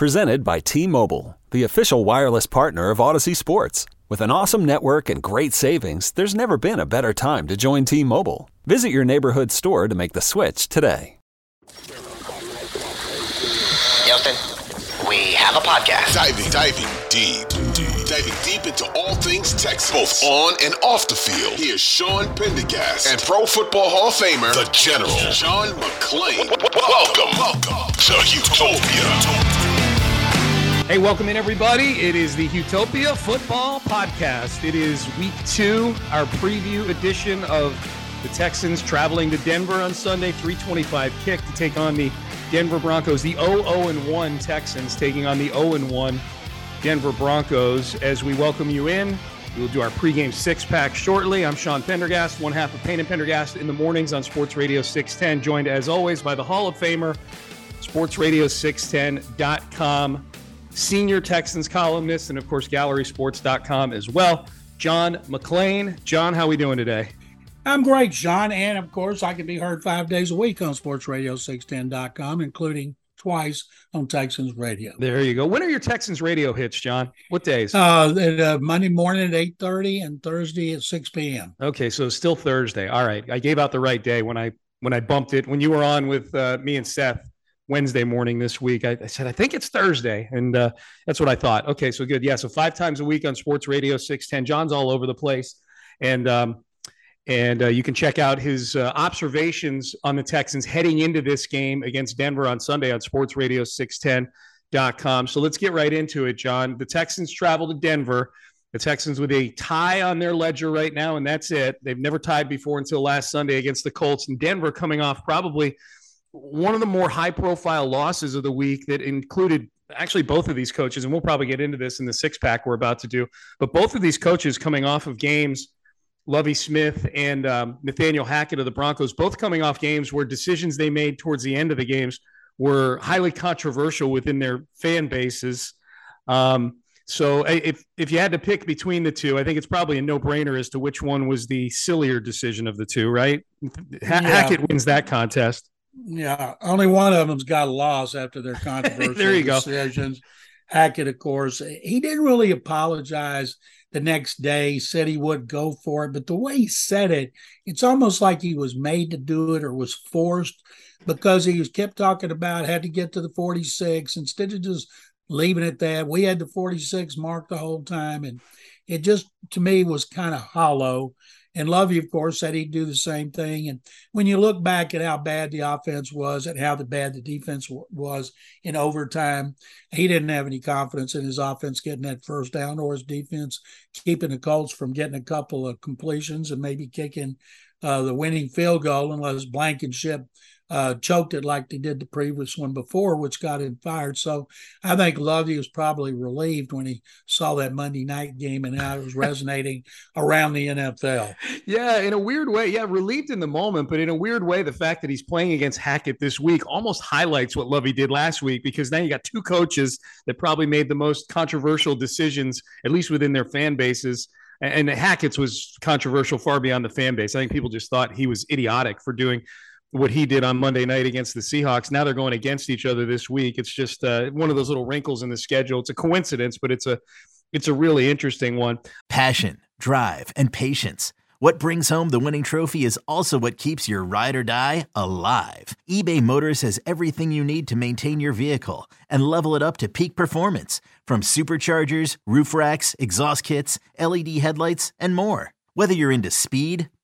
Presented by T-Mobile, the official wireless partner of Audacy Sports. With an awesome network and great savings, there's never been a better time to join T-Mobile. Visit your neighborhood store to make the switch today. Houston, we have a podcast. Diving, diving deep, deep, diving deep into all things Texas, both on and off the field. Here's Sean Pendergast and Pro Football Hall of Famer, the General John McClain. Welcome, welcome to Houtopia. Hey, welcome in, everybody. It is the Houtopia Football Podcast. It is week two, our preview edition of the Texans traveling to Denver on Sunday, 325 kick to take on the Denver Broncos, the 0-1 Texans taking on the 0-1 Denver Broncos. As we welcome you in, we'll do our pregame six-pack shortly. I'm Sean Pendergast, one half of Payne and Pendergast in the mornings on Sports Radio 610, joined as always by the Hall of Famer, sportsradio610.com, senior Texans columnist, and of course, gallerysports.com as well. John McClain. John, how are we doing today? I'm great, John. And of course, I can be heard five days a week on sportsradio610.com, including twice on Texans Radio. There you go. When are your Texans radio hits, John? What days? Uh, at, uh Monday morning at 8.30 and Thursday at 6 p.m. Okay, so still Thursday. All right. I gave out the right day when I when I bumped it. When you were on with uh, me and Seth Wednesday morning this week, I, I said, I think it's Thursday. And uh, that's what I thought. Okay, so good. Yeah, so five times a week on Sports Radio 610. John's all over the place. And um, and uh, you can check out his uh, observations on the Texans heading into this game against Denver on Sunday on Sports sportsradio610.com. So let's get right into it, John. The Texans travel to Denver. The Texans with a tie on their ledger right now, and that's it. They've never tied before until last Sunday against the Colts. And Denver coming off probably one of the more high profile losses of the week that included actually both of these coaches. And we'll probably get into this in the six pack we're about to do. But both of these coaches coming off of games Lovie Smith and um, Nathaniel Hackett of the Broncos, both coming off games where decisions they made towards the end of the games were highly controversial within their fan bases. Um, so if if you had to pick between the two, I think it's probably a no brainer as to which one was the sillier decision of the two. Right? Ha- Yeah. Hackett wins that contest. Yeah, only one of them's got a loss after their controversial There you go. decisions. Hackett, of course, he didn't really apologize the next day, said he would go for it, but the way he said it, it's almost like he was made to do it or was forced because he was kept talking about had to get to the 46 instead of just leaving it that. We had the 46 mark the whole time, and it just to me was kind of hollow. And Lovie, of course, said he'd do the same thing. And when you look back at how bad the offense was and how the bad the defense w- was in overtime, he didn't have any confidence in his offense getting that first down or his defense keeping the Colts from getting a couple of completions and maybe kicking uh, the winning field goal unless Blankenship uh, choked it like they did the previous one before, which got him fired. So I think Lovie was probably relieved when he saw that Monday night game and how it was resonating around the NFL. Yeah, in a weird way. Yeah, relieved in the moment, but in a weird way, the fact that he's playing against Hackett this week almost highlights what Lovie did last week because now you got two coaches that probably made the most controversial decisions, at least within their fan bases. And and Hackett's was controversial far beyond the fan base. I think people just thought he was idiotic for doing what he did on Monday night against the Seahawks. Now they're going against each other this week. It's just uh, one of those little wrinkles in the schedule. It's a coincidence, but it's a it's a really interesting one. Passion, drive, and patience. What brings home the winning trophy is also what keeps your ride or die alive. eBay Motors has everything you need to maintain your vehicle and level it up to peak performance from superchargers, roof racks, exhaust kits, LED headlights, and more. Whether you're into speed,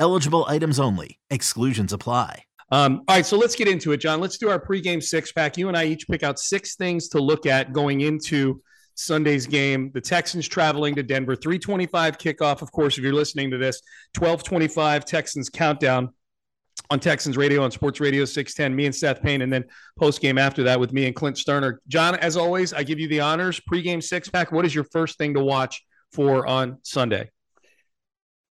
Eligible items only, exclusions apply. Um, all right, so let's get into it, John. Let's do our pregame six pack. You and I each pick out six things to look at going into Sunday's game. The Texans traveling to Denver, 325 kickoff. Of course, if you're listening to this, 1225 Texans countdown on Texans radio on Sports Radio 610. Me and Seth Payne, and then post game after that with me and Clint Stoerner. John, as always, I give you the honors. Pregame six pack. What is your first thing to watch for on Sunday?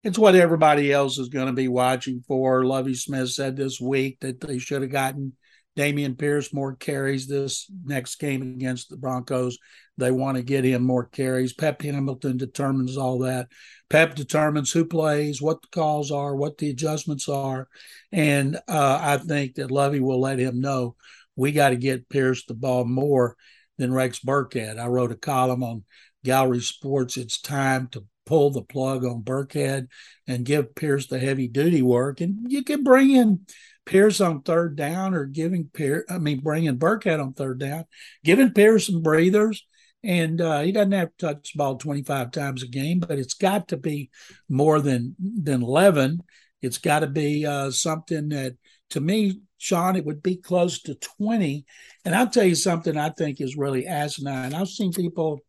It's what everybody else is going to be watching for. Lovie Smith said this week that they should have gotten Dameon Pierce more carries this next game against the Broncos. They want to get him more carries. Pep Hamilton determines all that. Pep determines who plays, what the calls are, what the adjustments are. And uh, I think that Lovie will let him know we got to get Pierce the ball more than Rex Burkhead. I wrote a column on Gallery Sports. It's time to pull the plug on Burkhead and give Pierce the heavy duty work. And you can bring in Pierce on third down or giving Pierce, I mean, bringing Burkhead on third down, giving Pierce some breathers. And uh, he doesn't have to touch the ball 25 times a game, but it's got to be more than than 11. It's got to be uh, something that, to me, Sean, it would be close to 20. And I'll tell you something I think is really asinine. I've seen people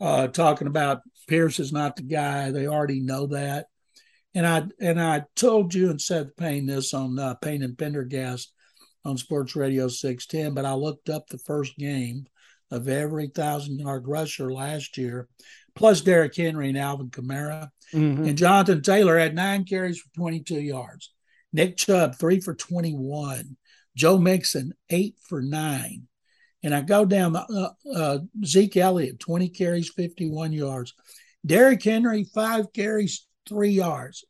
uh, talking about Pierce is not the guy. They already know that. And I and I told you and Seth Payne this on uh, Payne and Pendergast on Sports Radio 610, but I looked up the first game of every thousand yard rusher last year, plus Derrick Henry and Alvin Kamara. Mm-hmm. And Jonathan Taylor had nine carries for 22 yards. Nick Chubb, three for 21. Joe Mixon, eight for nine. And I go down uh, uh, Zeke Elliott, 20 carries, 51 yards. Derrick Henry, five carries, three yards.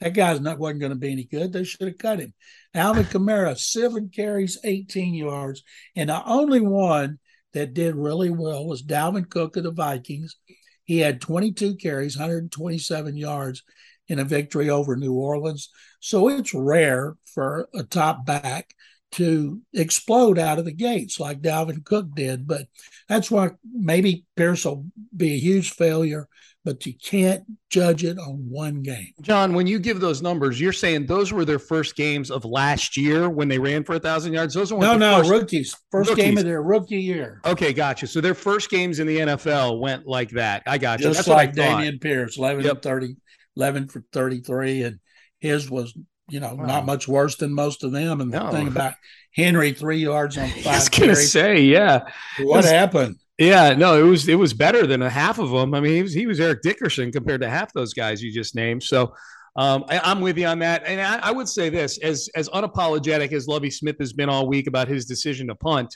That guy's not wasn't going to be any good. They should have cut him. Alvin Kamara, seven carries, 18 yards. And the only one that did really well was Dalvin Cook of the Vikings. He had 22 carries, 127 yards in a victory over New Orleans. So it's rare for a top back to explode out of the gates like Dalvin Cook did. But that's why maybe Pierce will be a huge failure, but you can't judge it on one game. John, when you give those numbers, you're saying those were their first games of last year when they ran for a thousand yards. Those were no, no first, rookies. First rookies. game of their rookie year. Okay, gotcha. So their first games in the NFL went like that. I got you. Just That's like Dameon Pierce, 11 yep. 30, 11 for 33, and his was you know, wow. not much worse than most of them. And no. the thing about Henry, three yards on five. I was going to say, yeah. What was, happened? Yeah, no, it was it was better than a half of them. I mean, he was he was Eric Dickerson compared to half those guys you just named. So um, I, am with you on that. And I, I, would say this: as as unapologetic as Lovie Smith has been all week about his decision to punt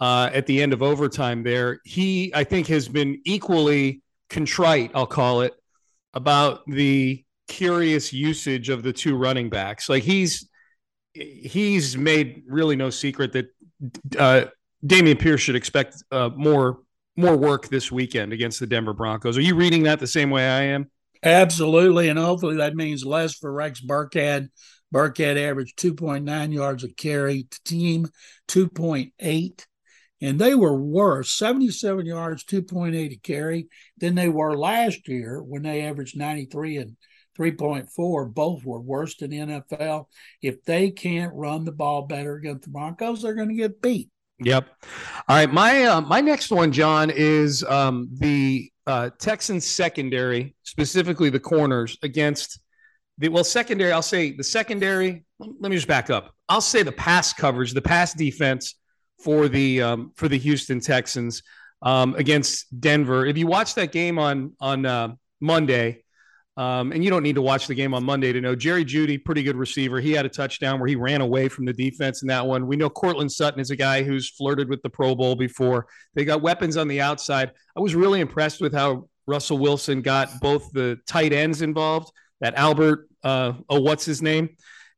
uh, at the end of overtime, there he I think has been equally contrite. I'll call it about the curious usage of the two running backs. Like he's he's made really no secret that uh, Dameon Pierce should expect uh, more more work this weekend against the Denver Broncos. Are you reading that the same way I am? Absolutely, and hopefully that means less for Rex Burkhead. Burkhead averaged 2.9 yards a carry, to team 2.8. And they were worse, 77 yards, 2.8 a carry, than they were last year when they averaged 93 and 3.4. Both were worse than the NFL. If they can't run the ball better against the Broncos, they're going to get beat. Yep. All right. My uh, my next one, John, is um, the uh, Texans secondary, specifically the corners against the well secondary. I'll say the secondary. Let me just back up. I'll say the pass coverage, the pass defense for the um, for the Houston Texans um, against Denver. If you watch that game on on uh, Monday, Um, and you don't need to watch the game on Monday to know Jerry Jeudy, pretty good receiver. He had a touchdown where he ran away from the defense in that one. We know Courtland Sutton is a guy who's flirted with the Pro Bowl before. They got weapons on the outside. I was really impressed with how Russell Wilson got both the tight ends involved, that Albert, uh, oh, what's his name?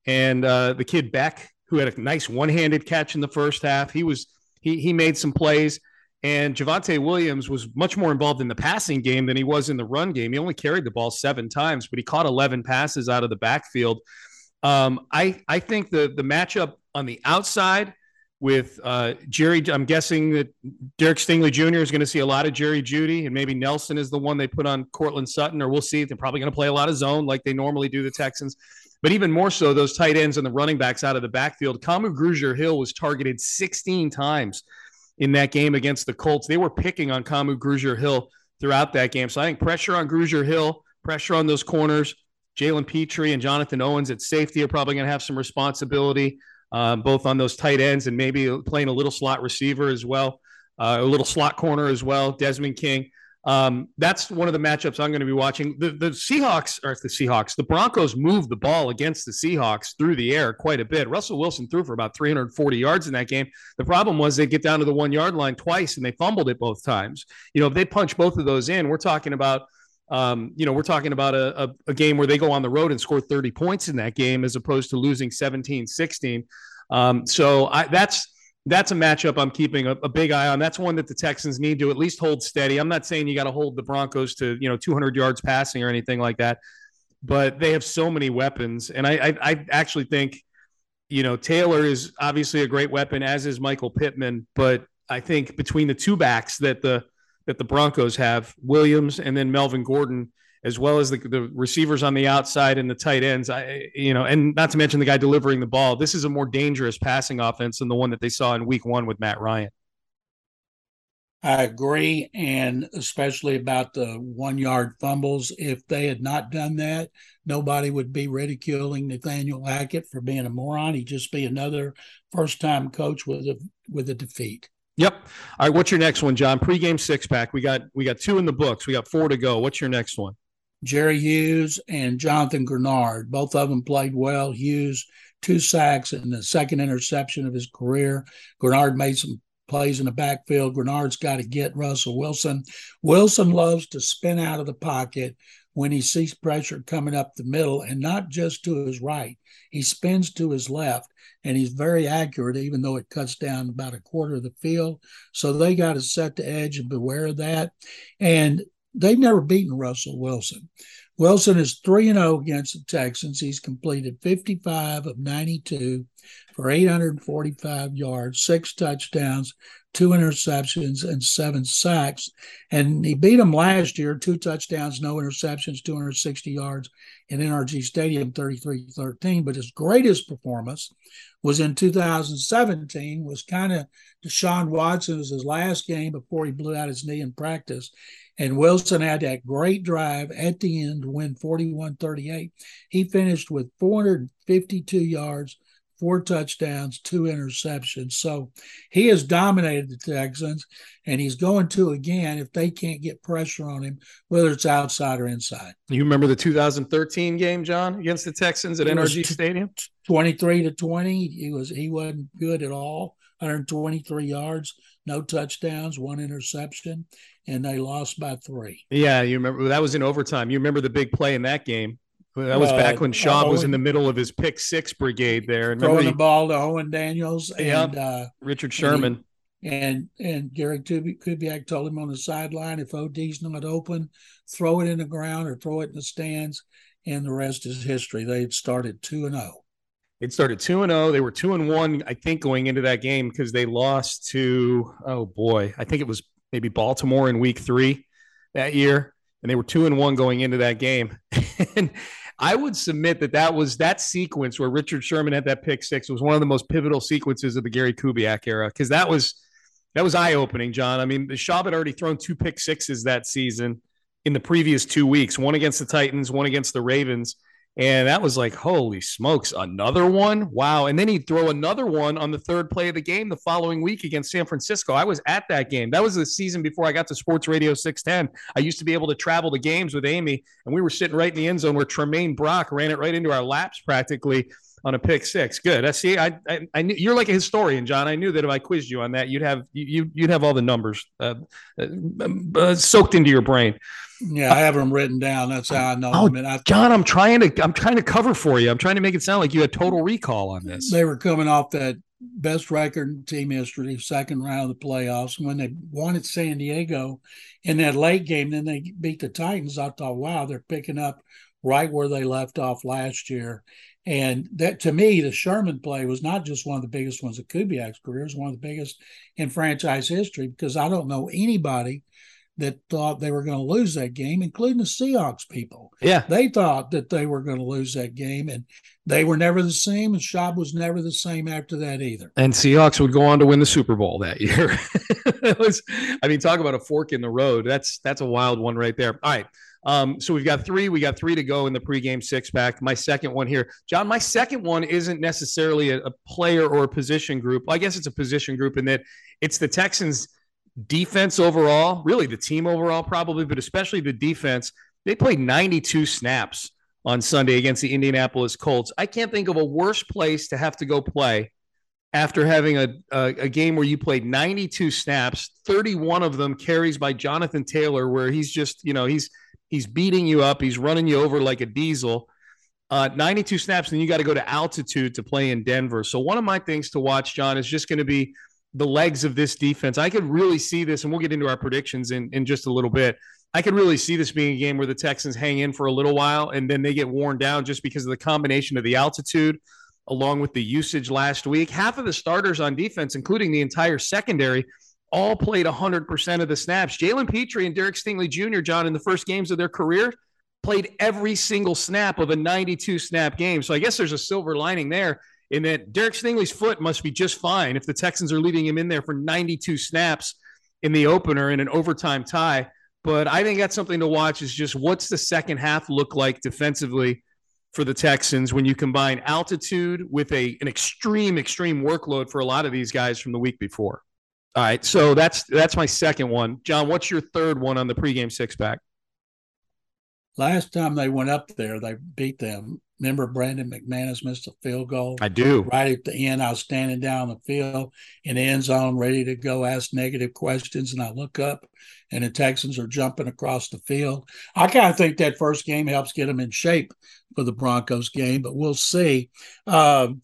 And uh, the kid Beck, who had a nice one handed catch in the first half. He was, he, he made some plays. And Javonte Williams was much more involved in the passing game than he was in the run game. He only carried the ball seven times, but he caught 11 passes out of the backfield. Um, I I think the the matchup on the outside with uh, Jerry, I'm guessing that Derek Stingley Jr. is going to see a lot of Jerry Jeudy, and maybe Nelson is the one they put on Courtland Sutton, or we'll see. They're probably going to play a lot of zone like they normally do the Texans. But even more so, those tight ends and the running backs out of the backfield. Kamu Grugier Hill was targeted 16 times in that game against the Colts. They were picking on Kamu Grugier Hill throughout that game. So I think pressure on Grugier Hill, pressure on those corners. Jalen Pitre and Jonathan Owens at safety are probably going to have some responsibility, uh, both on those tight ends and maybe playing a little slot receiver as well, uh, a little slot corner as well. Desmond King. Um, that's one of the matchups I'm going to be watching. The, the Seahawks, or the Seahawks, the Broncos moved the ball against the Seahawks through the air quite a bit. Russell Wilson threw for about 340 yards in that game. The problem was they get down to the one yard line twice and they fumbled it both times. You know, if they punch both of those in, we're talking about. Um, you know, we're talking about a, a, a, game where they go on the road and score 30 points in that game as opposed to losing 17 16. Um, so I, that's that's a matchup I'm keeping a, a, big eye on. That's one that the Texans need to at least hold steady. I'm not saying you got to hold the Broncos to you know 200 yards passing or anything like that, but they have so many weapons, and I I, I actually think you know Taylor is obviously a great weapon, as is Michael Pittman, but I think between the two backs that the that the Broncos have, Williams and then Melvin Gordon, as well as the, the receivers on the outside and the tight ends. I, you know, and not to mention the guy delivering the ball. This is a more dangerous passing offense than the one that they saw in Week One with Matt Ryan. I agree, and especially about the one yard fumbles. If they had not done that, nobody would be ridiculing Nathaniel Hackett for being a moron. He'd just be another first time coach with a with a defeat. Yep. All right. What's your next one, John? Pre-game six pack. We got we got two in the books. We got four to go. What's your next one? Jerry Hughes and Jonathan Greenard. Both of them played well. Hughes, two sacks and the second interception of his career. Greenard made some plays in the backfield. Greenard's got to get Russell Wilson. Wilson loves to spin out of the pocket when he sees pressure coming up the middle and not just to his right. He spins to his left and he's very accurate, even though it cuts down about a quarter of the field. So they got to set the edge and beware of that. And they've never beaten Russell Wilson. Wilson is 3 0 against the Texans. He's completed 55 of 92 for 845 yards, six touchdowns, two interceptions, and seven sacks. And he beat them last year two touchdowns, no interceptions, 260 yards in NRG Stadium, 33 13. But his greatest performance was in 2017, was kind of Deshaun Watson was his last game before he blew out his knee in practice. And Wilson had that great drive at the end to win 41 38. He finished with 452 yards, four touchdowns, two interceptions. So he has dominated the Texans, and he's going to again if they can't get pressure on him, whether it's outside or inside. You remember the 2013 game, John, against the Texans at NRG Stadium? 23 to 20. He was he wasn't good at all. 123 yards, no touchdowns, one interception, and they lost by three. Yeah, you remember that was in overtime. You remember the big play in that game. That was uh, back when Schaub was in the middle of his pick six brigade there. And throwing he, the ball to Owen Daniels and yeah, uh, Richard Sherman. And and Gary Kubiak told him on the sideline, if OD's not open, throw it in the ground or throw it in the stands, and the rest is history. They started two and zero. Oh. It started two and zero. Oh. They were two and one, I think, going into that game because they lost to oh boy, I think it was maybe Baltimore in Week Three that year, and they were two and one going into that game. and I would submit that that was that sequence where Richard Sherman had that pick six was one of the most pivotal sequences of the Gary Kubiak era because that was that was eye opening, John. I mean, the Schaub had already thrown two pick sixes that season in the previous two weeks, one against the Titans, one against the Ravens. And that was like, holy smokes, another one. Wow. And then he'd throw another one on the third play of the game the following week against San Francisco. I was at that game. That was the season before I got to Sports Radio 610. I used to be able to travel to games with Amy, and we were sitting right in the end zone where Tramaine Brock ran it right into our laps practically on a pick six. Good. I see. I, I, I knew you're like a historian, John. I knew that if I quizzed you on that, you'd have you you'd have all the numbers uh, uh, uh, soaked into your brain. Yeah, I have them written down. That's how I know oh, them. And I, John, I'm trying to I'm trying to cover for you. I'm trying to make it sound like you had total recall on this. They were coming off that best record in team history, second round of the playoffs. When they won at San Diego in that late game, then they beat the Titans. I thought, wow, they're picking up right where they left off last year. And that to me, the Sherman play was not just one of the biggest ones of Kubiak's career, it was one of the biggest in franchise history because I don't know anybody that thought they were going to lose that game, including the Seahawks people. Yeah. They thought that they were going to lose that game, and they were never the same, and Schaub was never the same after that either. And Seahawks would go on to win the Super Bowl that year. was, I mean, talk about a fork in the road. That's that's a wild one right there. All right. Um, so we've got three. We got three to go in the pregame six pack. My second one here, John. My second one isn't necessarily a, a player or a position group. I guess it's a position group in that it's the Texans' defense overall, really the team overall, probably, but especially the defense. They played 92 snaps on Sunday against the Indianapolis Colts. I can't think of a worse place to have to go play after having a, a, a, game where you played 92 snaps, 31 of them carries by Jonathan Taylor, where he's just, you know, he's he's beating you up, he's running you over like a diesel. Uh, 92 snaps, and you got to go to altitude to play in Denver. So one of my things to watch, John, is just going to be the legs of this defense. I could really see this, and we'll get into our predictions in, in just a little bit. I could really see this being a game where the Texans hang in for a little while and then they get worn down just because of the combination of the altitude along with the usage last week. Half of the starters on defense, including the entire secondary, all played 100% of the snaps. Jalen Pitre and Derek Stingley Jr., John, in the first games of their career, played every single snap of a 92 snap game. So I guess there's a silver lining there in that Derek Stingley's foot must be just fine if the Texans are leaving him in there for 92 snaps in the opener in an overtime tie. But I think that's something to watch is just what's the second half look like defensively for the Texans when you combine altitude with a an extreme, extreme workload for a lot of these guys from the week before. All right. So that's that's my second one. John, what's your third one on the pregame six pack? Last time they went up there, they beat them. Remember Brandon McManus missed a field goal? I do. Right at the end, I was standing down the field in the end zone, ready to go ask negative questions. And I look up and the Texans are jumping across the field. I kind of think that first game helps get them in shape for the Broncos game, but we'll see. Um,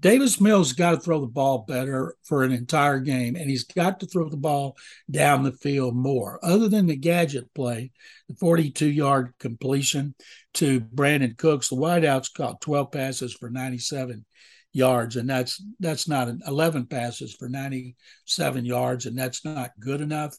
Davis Mills got to throw the ball better for an entire game, and he's got to throw the ball down the field more. Other than the gadget play, the 42 yard completion to Brandin Cooks, the wideouts caught 12 passes for 97 yards, and that's that's not an 11 passes for 97 yards, and that's not good enough.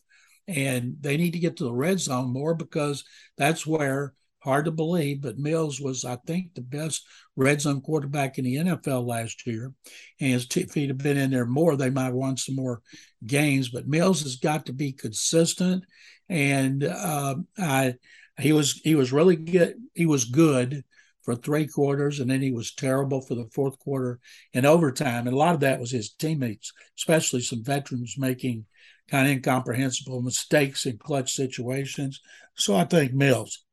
And they need to get to the red zone more because that's where hard to believe, but Mills was, I think, the best red zone quarterback in the NFL last year. And if he'd have been in there more, they might have won some more games. But Mills has got to be consistent, and uh, I, he was he was really good. He was good for three quarters, and then he was terrible for the fourth quarter and overtime. And a lot of that was his teammates, especially some veterans making kind of incomprehensible mistakes in clutch situations. So I think Mills.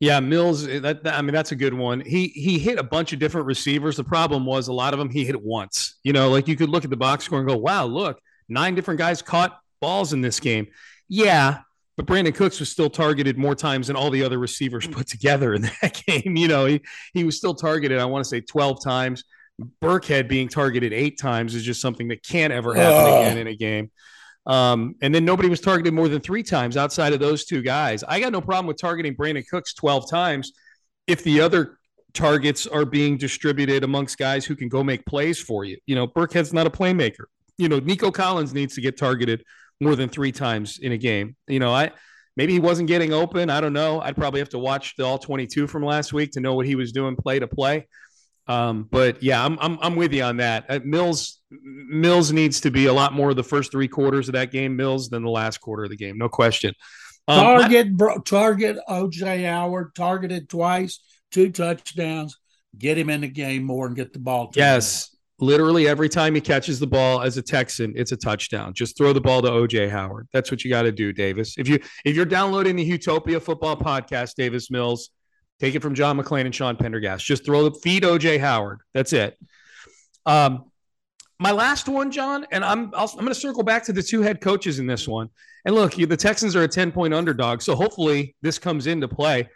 Yeah, Mills. Eh, that, that, I mean, that's a good one. He he hit a bunch of different receivers. The problem was a lot of them he hit once. You know, like you could look at the box score and go, "Wow, look, nine different guys caught balls in this game." Yeah, but Brandin Cooks was still targeted more times than all the other receivers put together in that game. You know, he he was still targeted. I want to say twelve times. Burkhead being targeted eight times is just something that can't ever happen again in a game. Um, and then nobody was targeted more than three times outside of those two guys. I got no problem with targeting Brandin Cooks 12 times if the other targets are being distributed amongst guys who can go make plays for you. You know, Burkhead's not a playmaker. You know, Nico Collins needs to get targeted more than three times in a game. You know, I maybe he wasn't getting open. I don't know. I'd probably have to watch the all 22 from last week to know what he was doing play to play. Um, but yeah, I'm, I'm, I'm with you on that. Uh, Mills Mills needs to be a lot more of the first three quarters of that game, Mills, than the last quarter of the game, no question. Um, target, bro, target OJ Howard, targeted twice, two touchdowns, get him in the game more, and get the ball. To yes, literally every time he catches the ball as a Texan, it's a touchdown. Just throw the ball to OJ Howard. That's what you got to do, Davis. If you if you're downloading the Houtopia Football Podcast, Davis Mills, take it from John McClain and Sean Pendergast. Just throw the feed OJ Howard. That's it. Um, my last one, John, and I'm i am going to circle back to the two head coaches in this one. And look, you, the Texans are a 10 point underdog, so hopefully this comes into play.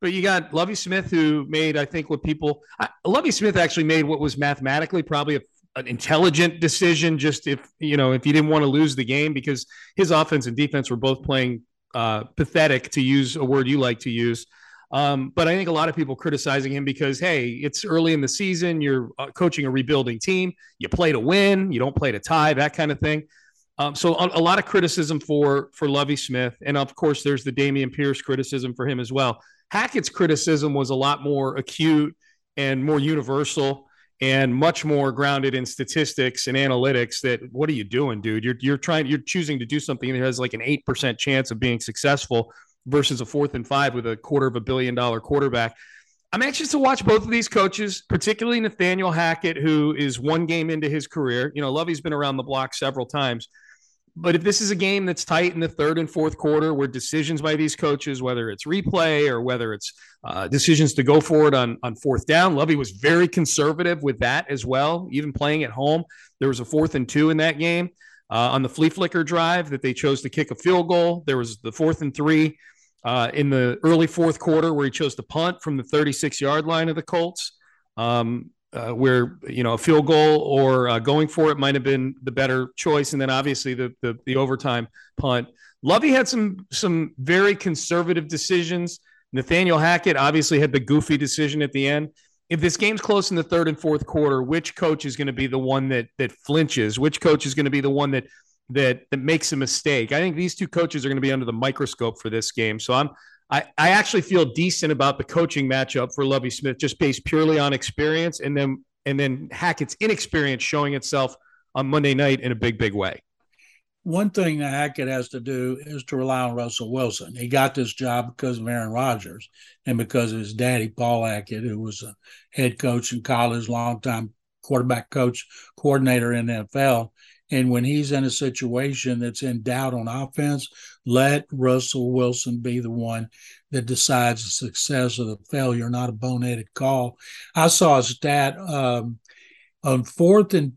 But you got Lovie Smith, who made, I think, what people, I, Lovie Smith actually made what was mathematically probably a, an intelligent decision. Just if you know, if you didn't want to lose the game, because his offense and defense were both playing uh, pathetic, to use a word you like to use. Um, but I think a lot of people criticizing him because, hey, it's early in the season. You're uh, coaching a rebuilding team. You play to win. You don't play to tie. That kind of thing. Um, so a, a, lot of criticism for for Lovie Smith, and of course, there's the Dameon Pierce criticism for him as well. Hackett's criticism was a lot more acute and more universal and much more grounded in statistics and analytics that what are you doing dude you're, you're trying you're choosing to do something that has like an 8% chance of being successful versus a fourth and five with a quarter of a billion dollar quarterback. I'm anxious to watch both of these coaches, particularly Nathaniel Hackett, who is one game into his career. You know, Lovie's been around the block several times. But if this is a game that's tight in the third and fourth quarter, where decisions by these coaches, whether it's replay or whether it's uh, decisions to go for it on, on fourth down, Lovie was very conservative with that as well, even playing at home. There was a fourth and two in that game. Uh, on the flea flicker drive that they chose to kick a field goal, there was the fourth and three uh, in the early fourth quarter where he chose to punt from the 36 yard line of the Colts, um, uh, where you know a field goal or uh, going for it might have been the better choice, and then obviously the the, the overtime punt. Lovie had some some very conservative decisions. Nathaniel Hackett obviously had the goofy decision at the end. If this game's close in the third and fourth quarter, which coach is going to be the one that that flinches? Which coach is going to be the one that that that makes a mistake. I think these two coaches are going to be under the microscope for this game. So I'm I, I actually feel decent about the coaching matchup for Lovie Smith, just based purely on experience, and then and then Hackett's inexperience showing itself on Monday night in a big, big way. One thing that Hackett has to do is to rely on Russell Wilson. He got this job because of Aaron Rodgers and because of his daddy, Paul Hackett, who was a head coach in college, longtime quarterback coach, coordinator in the NFL. And when he's in a situation that's in doubt on offense, let Russell Wilson be the one that decides the success or the failure, not a boneheaded call. I saw a stat um, on fourth and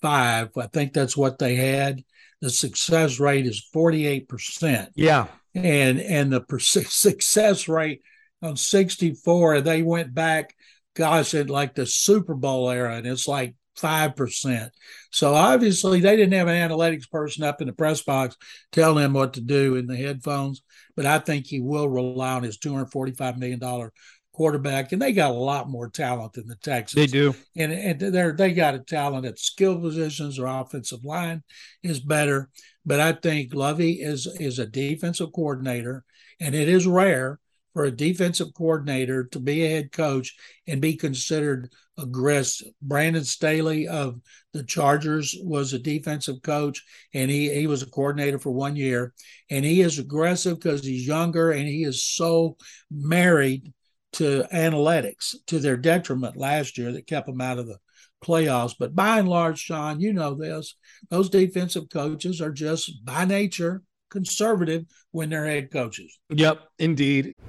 five. I think that's what they had. The success rate is 48%. Yeah. And and the per- success rate on 64, they went back, gosh, at like the Super Bowl era, and it's like 5%. So obviously they didn't have an analytics person up in the press box telling them what to do in the headphones, but I think he will rely on his $245 million quarterback, and they got a lot more talent than the Texans. They do, and and they're they got a talent at skill positions. Their offensive line is better, but I think Lovie is is a defensive coordinator, and it is rare for a defensive coordinator to be a head coach and be considered aggressive. Brandon Staley of the Chargers was a defensive coach and he, he was a coordinator for one year. And he is aggressive because he's younger and he is so married to analytics to their detriment last year that kept him out of the playoffs. But by and large, Sean, you know this, those defensive coaches are just by nature conservative when they're head coaches. Yep, indeed.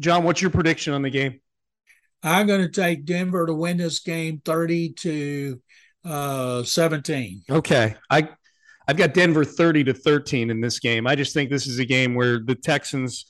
John, what's your prediction on the game? I'm going to take Denver to win this game 30 to uh, 17. Okay. I I've got Denver 30 to 13 in this game. I just think this is a game where the Texans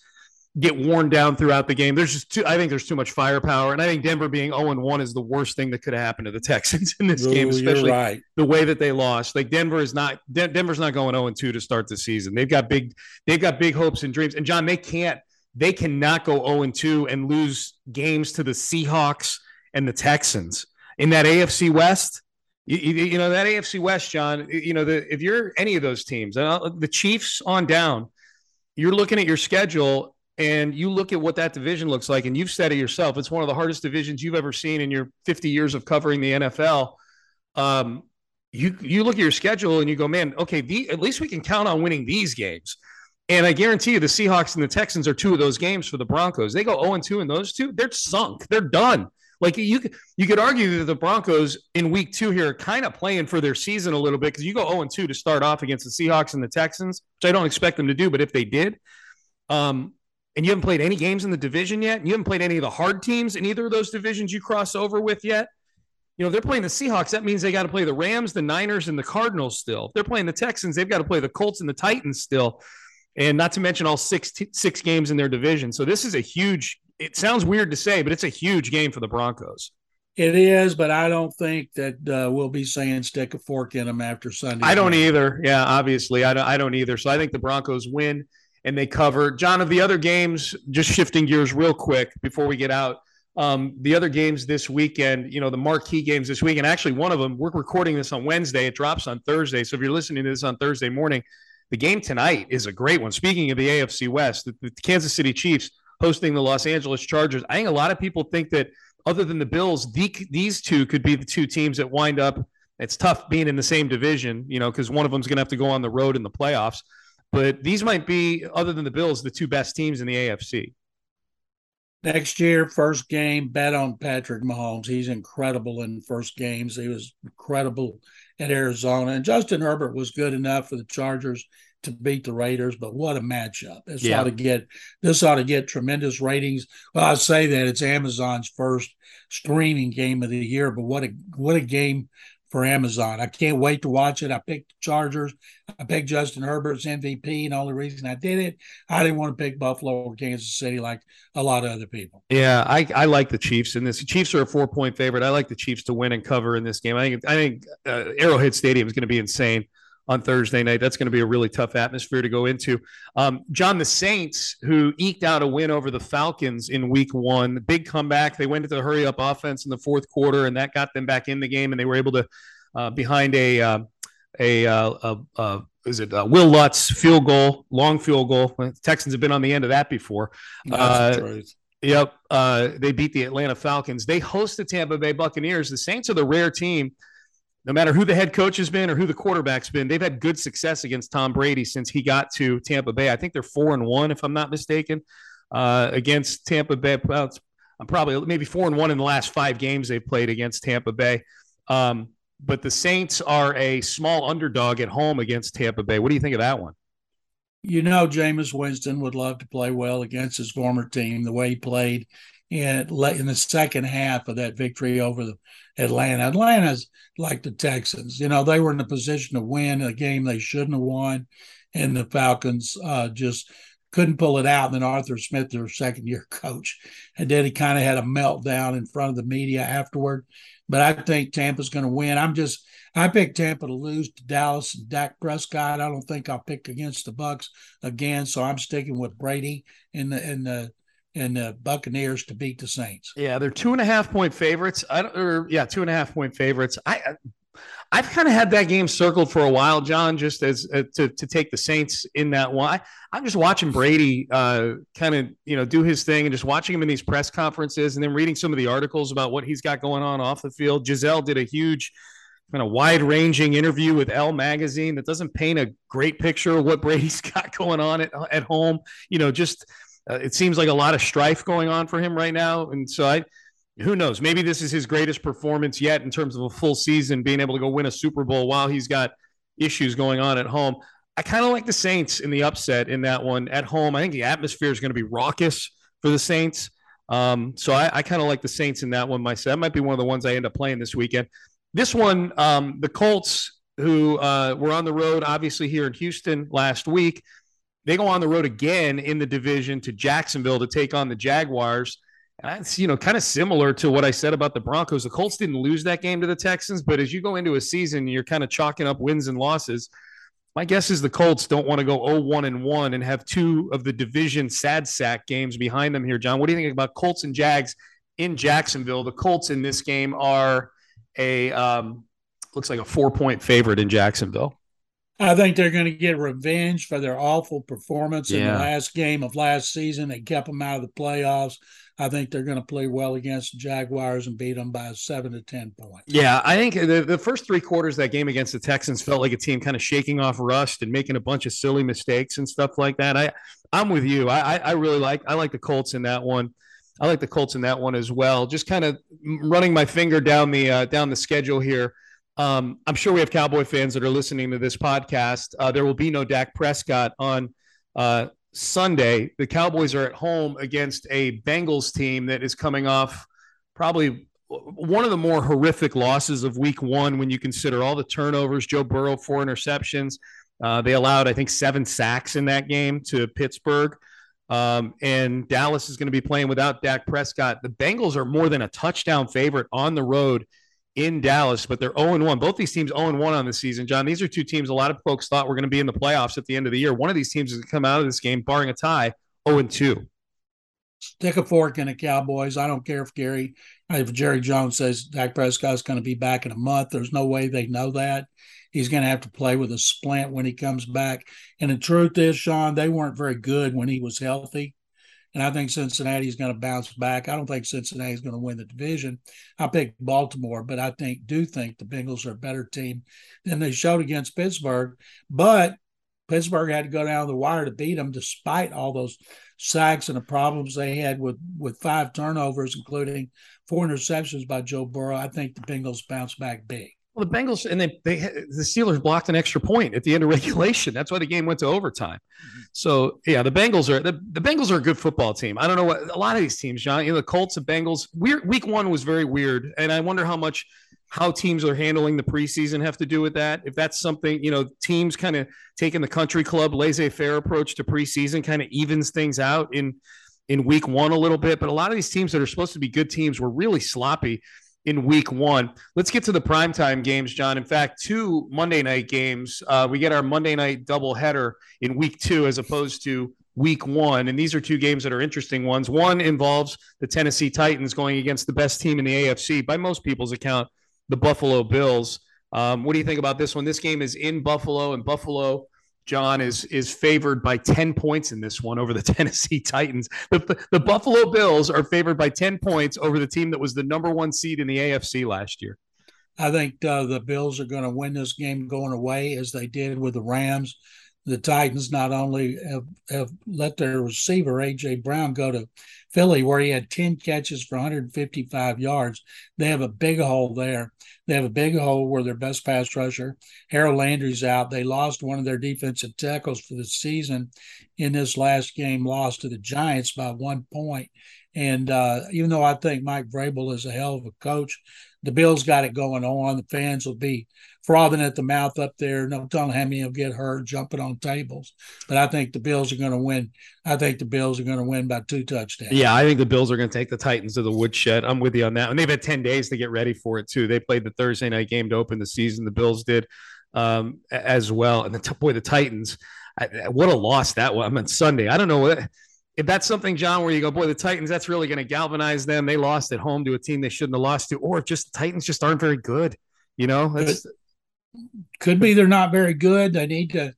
get worn down throughout the game. There's just too I think there's too much firepower. And I think Denver being 0 1 is the worst thing that could have happened to the Texans in this Ooh, game, especially right. the way that they lost. Like Denver is not De- Denver's not going 0 2 to start the season. They've got big they've got big hopes and dreams. And John, they can't they cannot go 0 2 and lose games to the Seahawks and the Texans in that AFC West. You, you, you know that AFC West, John. You know the if you're any of those teams, and the Chiefs on down, you're looking at your schedule and you look at what that division looks like, and you've said it yourself. It's one of the hardest divisions you've ever seen in your 50 years of covering the NFL. Um, you you look at your schedule and you go, man, okay, the, at least we can count on winning these games. And I guarantee you, the Seahawks and the Texans are two of those games for the Broncos. They go 0 2 in those two, they're sunk. They're done. Like you, you could argue that the Broncos in week two here are kind of playing for their season a little bit because you go 0 2 to start off against the Seahawks and the Texans, which I don't expect them to do, but if they did, um, and you haven't played any games in the division yet, and you haven't played any of the hard teams in either of those divisions you cross over with yet, you know, they're playing the Seahawks. That means they got to play the Rams, the Niners, and the Cardinals still. If they're playing the Texans, they've got to play the Colts and the Titans still. And not to mention all six six games in their division. So this is a huge, it sounds weird to say, but it's a huge game for the Broncos. It is, but I don't think that uh, we'll be saying stick a fork in them after Sunday. I don't either. Yeah, obviously, I don't, I don't either. So I think the Broncos win and they cover. John, of the other games, just shifting gears real quick before we get out. Um, the other games this weekend, you know, the marquee games this week, and actually one of them, we're recording this on Wednesday. It drops on Thursday. So if you're listening to this on Thursday morning, the game tonight is a great one. Speaking of the AFC West, the, the Kansas City Chiefs hosting the Los Angeles Chargers. I think a lot of people think that other than the Bills, the, these two could be the two teams that wind up. It's tough being in the same division, you know, because one of them's going to have to go on the road in the playoffs. But these might be, other than the Bills, the two best teams in the AFC. Next year, first game, bet on Patrick Mahomes. He's incredible in first games. He was incredible at Arizona. And Justin Herbert was good enough for the Chargers to beat the Raiders, but what a matchup. This yeah. ought to get this ought to get tremendous ratings. Well, I say that it's Amazon's first streaming game of the year, but what a what a game for Amazon. I can't wait to watch it. I picked the Chargers. I picked Justin Herbert's MVP, and the only reason I did it, I didn't want to pick Buffalo or Kansas City like a lot of other people. Yeah, I, I like the Chiefs in this. The Chiefs are a four point favorite. I like the Chiefs to win and cover in this game. I think I think uh, Arrowhead Stadium is going to be insane on Thursday night. That's going to be a really tough atmosphere to go into. Um, John, the Saints, who eked out a win over the Falcons in week one, big comeback. They went into the hurry up offense in the fourth quarter, and that got them back in the game, and they were able to, uh, behind a, uh, a, uh, a is it uh, Wil Lutz field goal, long field goal. The Texans have been on the end of that before. Uh, right. Yep. Uh, they beat the Atlanta Falcons. They host the Tampa Bay Buccaneers. The Saints are the rare team no matter who the head coach has been or who the quarterback's been, they've had good success against Tom Brady since he got to Tampa Bay. I think they're four and one, if I'm not mistaken, uh, against Tampa Bay. Well, I'm probably maybe four and one in the last five games they've played against Tampa Bay. Um, but the Saints are a small underdog at home against Tampa Bay. What do you think of that one? You know, Jameis Winston would love to play well against his former team. The way he played in, in the second half of that victory over the Atlanta. Atlanta's like the Texans. You know, they were in a position to win a game they shouldn't have won, and the Falcons uh, just couldn't pull it out. And then Arthur Smith, their second year coach, and then he kind of had a meltdown in front of the media afterward. But I think Tampa's going to win. I'm just I picked Tampa to lose to Dallas and Dak Prescott. I don't think I'll pick against the Bucs again, so I'm sticking with Brady in the in the and the Buccaneers to beat the Saints. Yeah, they're two and a half point favorites. I don't, or yeah, two and a half point favorites. I, I've kind of had that game circled for a while, John, just as uh, to to take the Saints in that one. I, am just watching Brady uh, kind of you know do his thing and just watching him in these press conferences and then reading some of the articles about what he's got going on off the field. Gisele did a huge kind of wide ranging interview with Elle magazine that doesn't paint a great picture of what Brady's got going on at, at home. You know, just uh, it seems like a lot of strife going on for him right now, and so I, who knows? Maybe this is his greatest performance yet in terms of a full season, being able to go win a Super Bowl while he's got issues going on at home. I kind of like the Saints in the upset in that one at home. I think the atmosphere is going to be raucous for the Saints. Um, so I, I kind of like the Saints in that one myself. That might be one of the ones I end up playing this weekend. This one, um, the Colts, who uh, were on the road, obviously here in Houston last week, they go on the road again in the division to Jacksonville to take on the Jaguars. And that's you know kind of similar to what I said about the Broncos. The Colts didn't lose that game to the Texans, but as you go into a season, you're kind of chalking up wins and losses. My guess is the Colts don't want to go 0-1 and 1 and have two of the division sad sack games behind them here, John. What do you think about Colts and Jags in Jacksonville? The Colts in this game are a um, looks like a four point favorite in Jacksonville. I think they're going to get revenge for their awful performance in the last game of last season. They kept them out of the playoffs. I think they're going to play well against the Jaguars and beat them by seven to ten points. Yeah, I think the, the first three quarters that game against the Texans felt like a team kind of shaking off rust and making a bunch of silly mistakes and stuff like that. I I'm with you. I I, I really like I like the Colts in that one. I like the Colts in that one as well. Just kind of running my finger down the uh, down the schedule here. Um, I'm sure we have Cowboy fans that are listening to this podcast. Uh, there will be no Dak Prescott on uh, Sunday. The Cowboys are at home against a Bengals team that is coming off probably one of the more horrific losses of week one when you consider all the turnovers. Joe Burrow, four interceptions. Uh, they allowed, I think, seven sacks in that game to Pittsburgh. Um, and Dallas is going to be playing without Dak Prescott. The Bengals are more than a touchdown favorite on the road in Dallas, but they're 0 1. Both these teams 0 1 on the season. John, these are two teams a lot of folks thought were going to be in the playoffs at the end of the year. One of these teams is going to come out of this game, barring a tie, 0 2. Stick a fork in the Cowboys. I don't care if Gary, if Jerry Jones says Dak Prescott's going to be back in a month. There's no way they know that. He's going to have to play with a splint when he comes back. And the truth is, Sean, they weren't very good when he was healthy. And I think Cincinnati is going to bounce back. I don't think Cincinnati is going to win the division. I picked Baltimore, but I think do think the Bengals are a better team than they showed against Pittsburgh. But Pittsburgh had to go down the wire to beat them, despite all those sacks and the problems they had with with five turnovers, including four interceptions by Joe Burrow. I think the Bengals bounce back big. Well, the Bengals and they, they the Steelers blocked an extra point at the end of regulation. That's why the game went to overtime. Mm-hmm. So yeah, the Bengals are the, the Bengals are a good football team. I don't know what a lot of these teams, John. You know, the Colts, the Bengals. Weird week one was very weird, and I wonder how much how teams are handling the preseason have to do with that. If that's something, you know, teams kind of taking the country club laissez-faire approach to preseason kind of evens things out in in week one a little bit. But a lot of these teams that are supposed to be good teams were really sloppy in week one. Let's get to the primetime games, John. In fact, two Monday night games. Uh, we get our Monday night doubleheader in week two as opposed to week one. And these are two games that are interesting ones. One involves the Tennessee Titans going against the best team in the AFC, by most people's account, the Buffalo Bills. Um, what do you think about this one? This game is in Buffalo, and Buffalo. John is is favored by 10 points in this one over the Tennessee Titans. The, the Buffalo Bills are favored by 10 points over the team that was the number one seed in the AFC last year. I think uh, the Bills are going to win this game going away as they did with the Rams. The Titans not only have, have let their receiver A.J. Brown go to Philly, where he had 10 catches for 155 yards, they have a big hole there. They have a big hole where their best pass rusher, Harold Landry's out. They lost one of their defensive tackles for the season in this last game, lost to the Giants by one point. And uh, even though I think Mike Vrabel is a hell of a coach, the Bills got it going on. The fans will be frothing at the mouth up there. No telling how many will get hurt jumping on tables. But I think the Bills are going to win. I think the Bills are going to win by two touchdowns. Yeah, I think the Bills are going to take the Titans to the woodshed. I'm with you on that. And they've had 10 days to get ready for it, too. They played the Thursday night game to open the season. The Bills did um, as well. And the boy, the Titans, I, what a loss that was. I mean, Sunday. I don't know what. If that's something, John, where you go, boy, the Titans, that's really going to galvanize them. They lost at home to a team they shouldn't have lost to, or just the Titans just aren't very good. You know, that's, could be they're not very good. They need to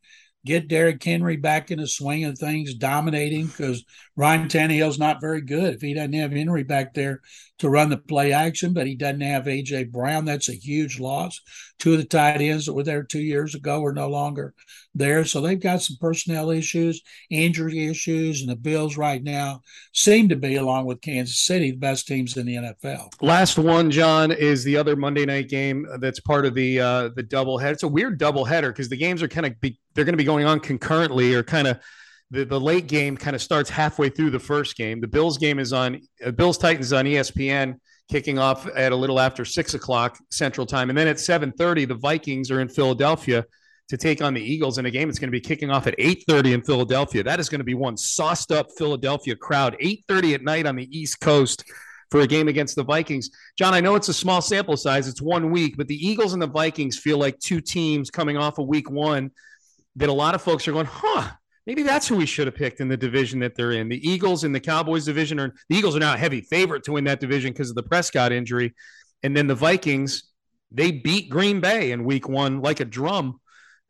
get Derrick Henry back in the swing of things, dominating because Ryan Tannehill's not very good. If he doesn't have Henry back there to run the play action, but he doesn't have AJ Brown, that's a huge loss. Two of the tight ends that were there two years ago are no longer there. So they've got some personnel issues, injury issues, and the Bills right now seem to be, along with Kansas City, the best teams in the NFL. Last one, John, is the other Monday night game that's part of the uh, the doubleheader. It's a weird doubleheader because the games are kind of be, they're going to be going on concurrently or kind of the, the late game kind of starts halfway through the first game. The Bills game is on uh, Bills Titans on ESPN, kicking off at a little after six o'clock Central Time, and then at seven thirty, the Vikings are in Philadelphia to take on the Eagles in a game. It's going to be kicking off at eight thirty in Philadelphia. That is going to be one sauced up Philadelphia crowd. Eight thirty at night on the East Coast for a game against the Vikings. John, I know it's a small sample size, it's one week, but the Eagles and the Vikings feel like two teams coming off of week one that a lot of folks are going, huh, maybe that's who we should have picked in the division that they're in. The Eagles and the Cowboys division are the Eagles are now a heavy favorite to win that division because of the Prescott injury. And then the Vikings, they beat Green Bay in week one like a drum,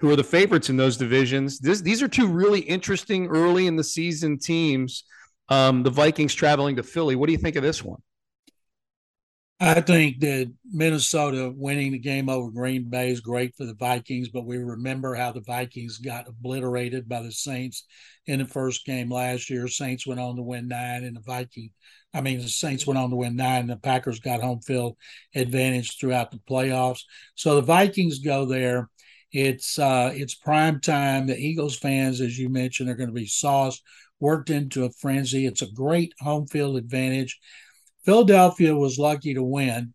who are the favorites in those divisions. This, these are two really interesting early in the season teams. Um, the Vikings traveling to Philly. What do you think of this one? I think that Minnesota winning the game over Green Bay is great for the Vikings, but we remember how the Vikings got obliterated by the Saints in the first game last year. Saints went on to win nine, and the Viking, I mean, the Saints went on to win nine, and the Packers got home field advantage throughout the playoffs. So the Vikings go there. It's uh, it's prime time. The Eagles fans, as you mentioned, are going to be sauced, worked into a frenzy. It's a great home field advantage. Philadelphia was lucky to win.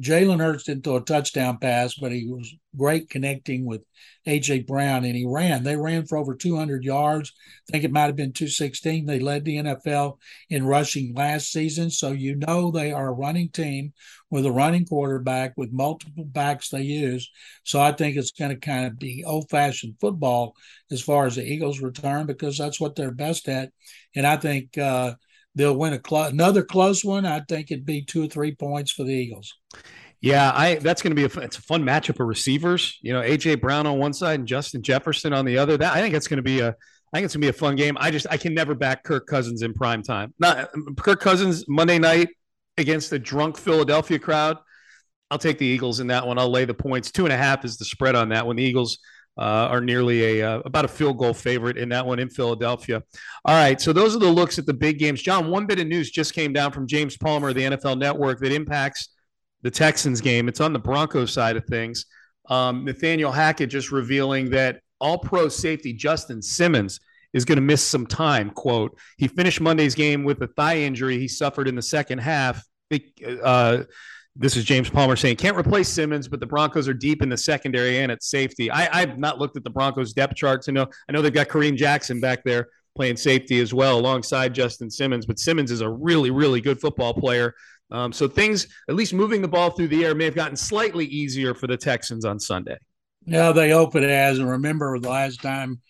Jalen Hurts didn't throw a touchdown pass, but he was great connecting with AJ Brown, and he ran. They ran for over 200 yards. I think it might have been 216. They led the NFL in rushing last season, so you know they are a running team with a running quarterback with multiple backs they use. So I think it's going to kind of be old-fashioned football as far as the Eagles return because that's what they're best at, and I think. Uh, they'll win a cl- another close one. I think it'd be two or three points for the Eagles. Yeah, I that's going to be a it's a fun matchup of receivers. You know, AJ Brown on one side and Justin Jefferson on the other. That I think it's going to be a I think it's going to be a fun game. I just I can never back Kirk Cousins in prime time. Not Kirk Cousins Monday night against the drunk Philadelphia crowd. I'll take the Eagles in that one. I'll lay the points. Two and a half is the spread on that one. The Eagles uh, are nearly a uh, about a field goal favorite in that one in Philadelphia. All right, so those are the looks at the big games. John, one bit of news just came down from James Palmer, the NFL Network, that impacts the Texans game. It's on the Broncos side of things. Um, Nathaniel Hackett just revealing that All-Pro safety Justin Simmons is going to miss some time. Quote: He finished Monday's game with a thigh injury he suffered in the second half. Uh, this is James Palmer saying can't replace Simmons, but the Broncos are deep in the secondary and at safety. I, have not looked at the Broncos depth charts to know. I know they've got Kareem Jackson back there playing safety as well alongside Justin Simmons, but Simmons is a really, really good football player. Um, so things, at least moving the ball through the air, may have gotten slightly easier for the Texans on Sunday. Yeah, they hope it has. And remember the last time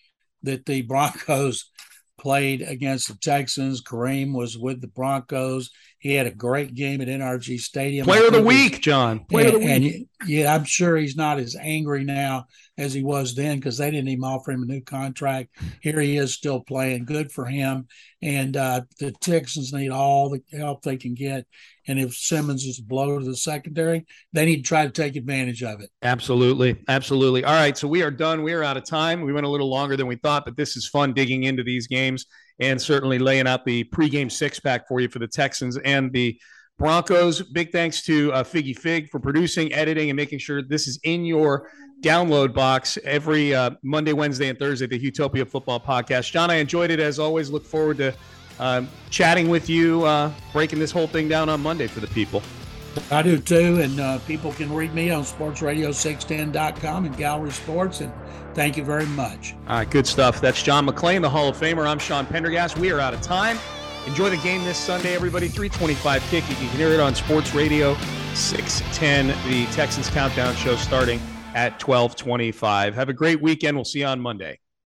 that the Broncos played against the Texans. Kareem was with the Broncos. He had a great game at NRG Stadium. Player of the week, John. Player and, of the week. And yeah, I'm sure he's not as angry now as he was then because they didn't even offer him a new contract. Here he is still playing. Good for him. And uh, the Texans need all the help they can get. And if Simmons is a blow to the secondary, they need to try to take advantage of it. Absolutely. Absolutely. All right. So we are done. We are out of time. We went a little longer than we thought, but this is fun digging into these games and certainly laying out the pregame six pack for you for the Texans and the Broncos. Big thanks to uh, Figgy Fig for producing, editing, and making sure this is in your download box every uh, Monday, Wednesday, and Thursday. The Houtopia Football Podcast. John, I enjoyed it as always. Look forward to um, chatting with you, uh, breaking this whole thing down on Monday for the people. I do too, and uh, people can read me on sportsradio610.com and Gallery Sports. And thank you very much. All right, good stuff. That's John McClain, the Hall of Famer. I'm Sean Pendergast. We are out of time. Enjoy the game this Sunday, everybody. 325 kick. You can hear it on Sports Radio 610, the Texans Countdown show starting at 1225. Have a great weekend. We'll see you on Monday.